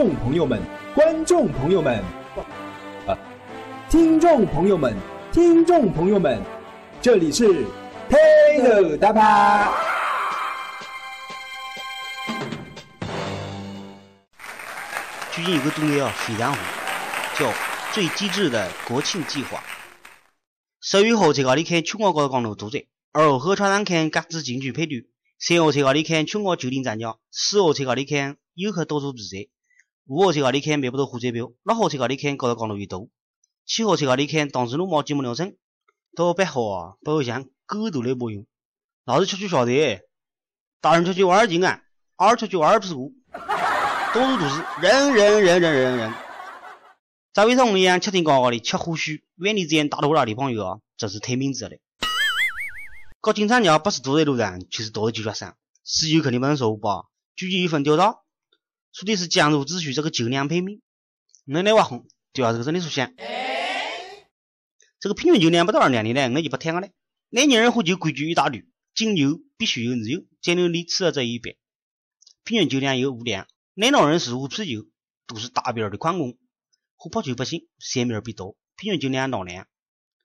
观众朋友们，观众朋友们，啊，听众朋友们，听众朋友们，这里是《飞哥大巴》。最近有个综艺啊，非常好，叫《最极致的国庆计划》。十月号，在高里看全国高速公路堵车；二号和这上看各地景区排队；三号在高里看全国酒店涨价；四号在高里看游客到处比赛。五号车高里看买不到火车票，六号车高里看高速公路又堵，七号车高里看东西路末进不了城。到八号啊，不要想，狗都来抱怨，老子出去耍的，大人出去玩儿健康，儿出去玩儿屁股，到处都是人人人人人人。作为像我一样七天高高的吃货，去万里站打大车的朋友啊，真是太明智了。国庆长假不是堵在路上，就是堵在酒桌上，司机肯定不能少吧？就一份调查。说的是江苏地区这个酒量排名，那来挖红，就要这个真的说香。这个平均酒量不到二两的呢，我就不谈了。南京人喝酒规矩一大堆，敬酒必须有日酒，讲究你吃了这一杯，平均酒量有五两。南通人是喝啤酒，都是大边的宽工。喝泡酒不行，三面必多，平均酒量老两。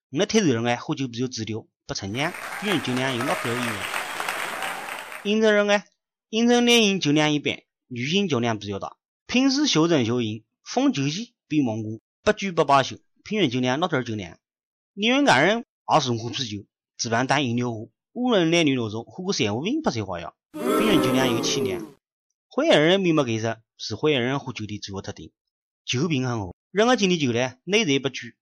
我们泰州人哎，喝酒比较低调，不逞强，平均酒量有老表一样。应城人哎，应城男性酒量一般，女性酒量比较大，平时小正小饮，逢酒席必蒙古，不醉不罢休，平均酒量六点酒量。宁远赣人也喜欢喝啤酒，基本当饮料喝，无论男女老少，喝个三五瓶不在话下，平均酒量有七两。淮安人明白这事，是淮安人喝酒的主要特点，酒品很好。任何经历酒呢，内在不举。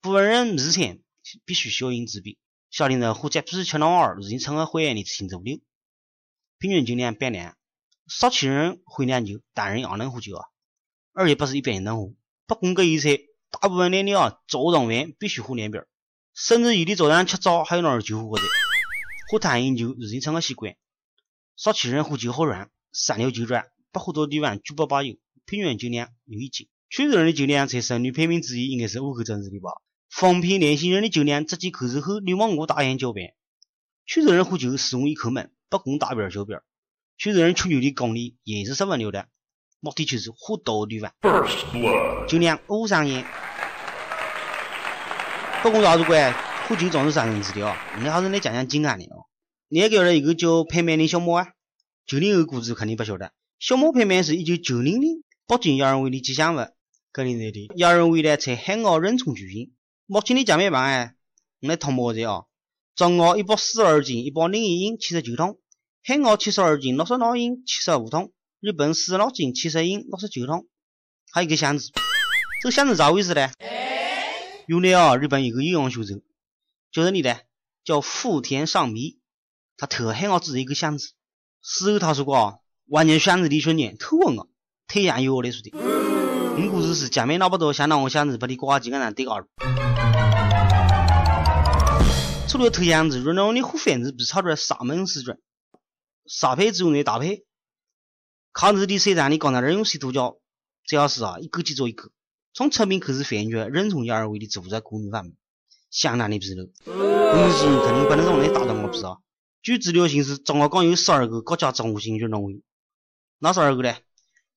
部分人日餐必须小饮自备。小林人喝扎啤吃闹二，已经成了淮安的新主流。平均酒量八两。少气人会酿酒，大人也能喝酒啊，而且不是一般人能喝。不光这一菜，大部分男的啊，早上晚必须喝两杯，甚至有的早上吃早还有点酒喝过的。喝汤饮酒已经成了习惯。少气人喝酒好软，三六九转，不喝到地方九八八九，平均酒量有一斤。泉州人的酒量在省里排名之一，应该是五口真实的吧？方片年轻人的酒量直接口之后，流氓我大眼交板。泉州人喝酒使用一口闷，不供大边小边。曲州人吹牛的功力也是十分了得，目的就是喝多对方。酒量五上烟。不管啥子怪，喝酒总是杀人之调。你还是来讲讲健康的哦。你还晓得一个叫潘曼的小猫啊，九零后估计肯定不晓得。小猫潘曼是一九九零年北京亚运会的吉祥物。搿里头的亚运会呢，在海澳仁川举行。目前的奖牌榜哎，我来通报一下哦。中澳一百四十二斤，一百零一银，七十九桶；海澳七十二斤，六十六银，七十五桶；日本四十六斤，七十银，六十九桶。还有一个箱子，这个箱子咋回事呢？原来啊，日本有个游泳选手，叫什么呢？叫富田尚弥，他特海澳自己一个箱子。事后他说过啊，完全箱子的瞬间偷问我，太阳有我来说的。我估计是家面拿不到，想拿我箱子把你挂几个人对个除了偷箱子，热闹的货贩子被查出来上门失准，沙排志愿者打牌。抗日的车站的工作人用石头脚，这要是啊，一个接着一个，从侧面开始翻掘任重亚二位的组织管理方面，相当的纰漏。东西肯定不能用来打断我皮啊！据资料显示，中国共有十二个国家综合性运动会，哪十二个呢？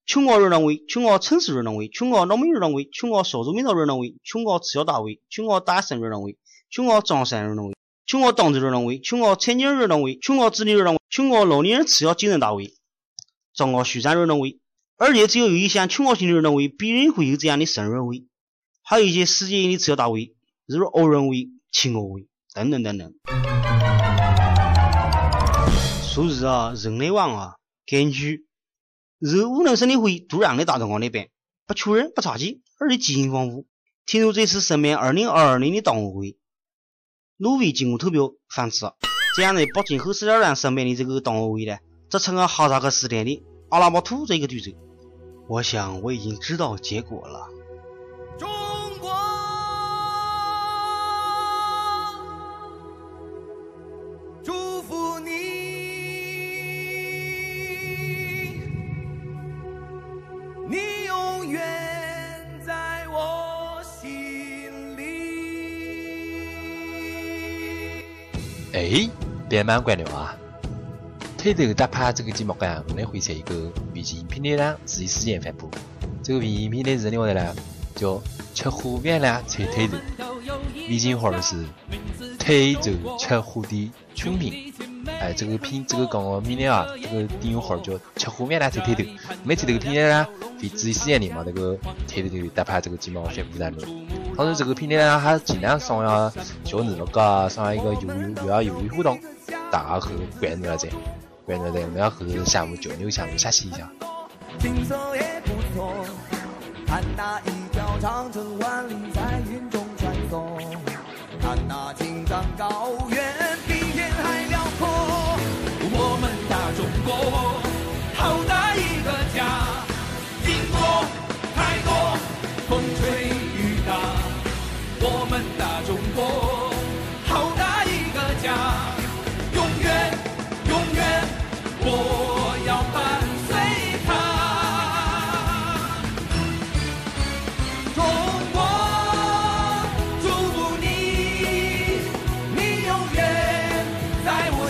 全国运动会、全国城市运动会、全国农民运动会、全国少数民族运动会、全国赤脚大会、全国大神运动会、全国中山运动会、全国冬季运动会、全国残疾人运动会、全国智力运动会、全国老年人赤脚精神大会、中国水上运动会，而且只有有一项全国性的运动会，必然会有这样的省运会，还有一些世界性的体育大会，例如奥运会、青奥会等等等等。所以啊，人类网啊，根据。是无论省立会都让你大中国那边不缺人不差钱，而且激情丰富。听说这次申办二零二二年的冬奥会，挪威经过投票放弃了。这样在北京和石家庄申办的这个冬奥会呢，则成了哈萨克斯坦的阿拉木图这个对手。我想我已经知道结果了。哎，别蛮关了啊！推头打趴这个节目啊，我们会在一个微信平台上自己时间发布。这个拼音拼的字呢，呢叫吃虎面呢菜腿肉，微信号是台州吃虎的全拼。哎，这个拼这个刚刚拼的啊，这个订阅号叫吃虎面呢菜腿肉。每次这个拼的呢，会第一时间里嘛，那个腿腿搭配这个节目发布在内。当然，这个平台呢，还尽量上呀，像那个上一个优又要优惠活动，大家去关注下噻。关注下我们要和项目交流项目下期一下。景色也不错，看那一条长城万里在云中穿梭，看那青藏高原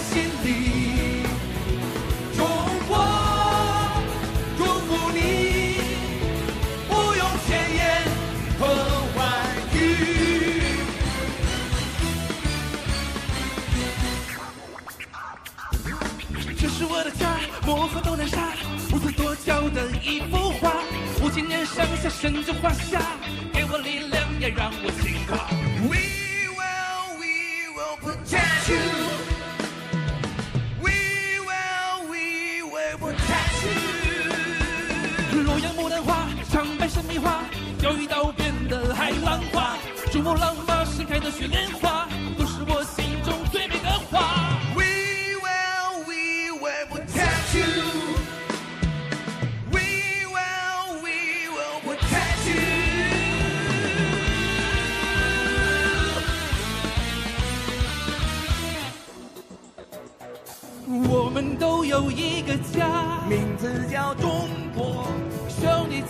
心里。中国，祝福你，不用千言和万语。这是我的家，漠河东南沙，五色多娇的一幅画。五千年上下神州华夏，给我力量，也让我进化。洛阳牡丹花，长白山梅花，钓鱼岛边的海浪花，珠穆朗玛盛开的雪莲花，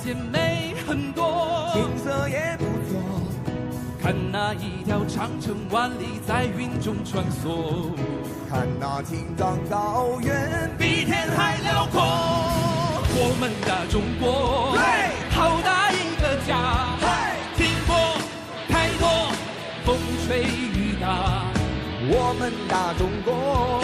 姐妹很多，景色也不错。看那一条长城万里在云中穿梭，看那青藏高原比天还辽阔。我们的中国，好大一个家，听过太多风吹雨打。我们大中国，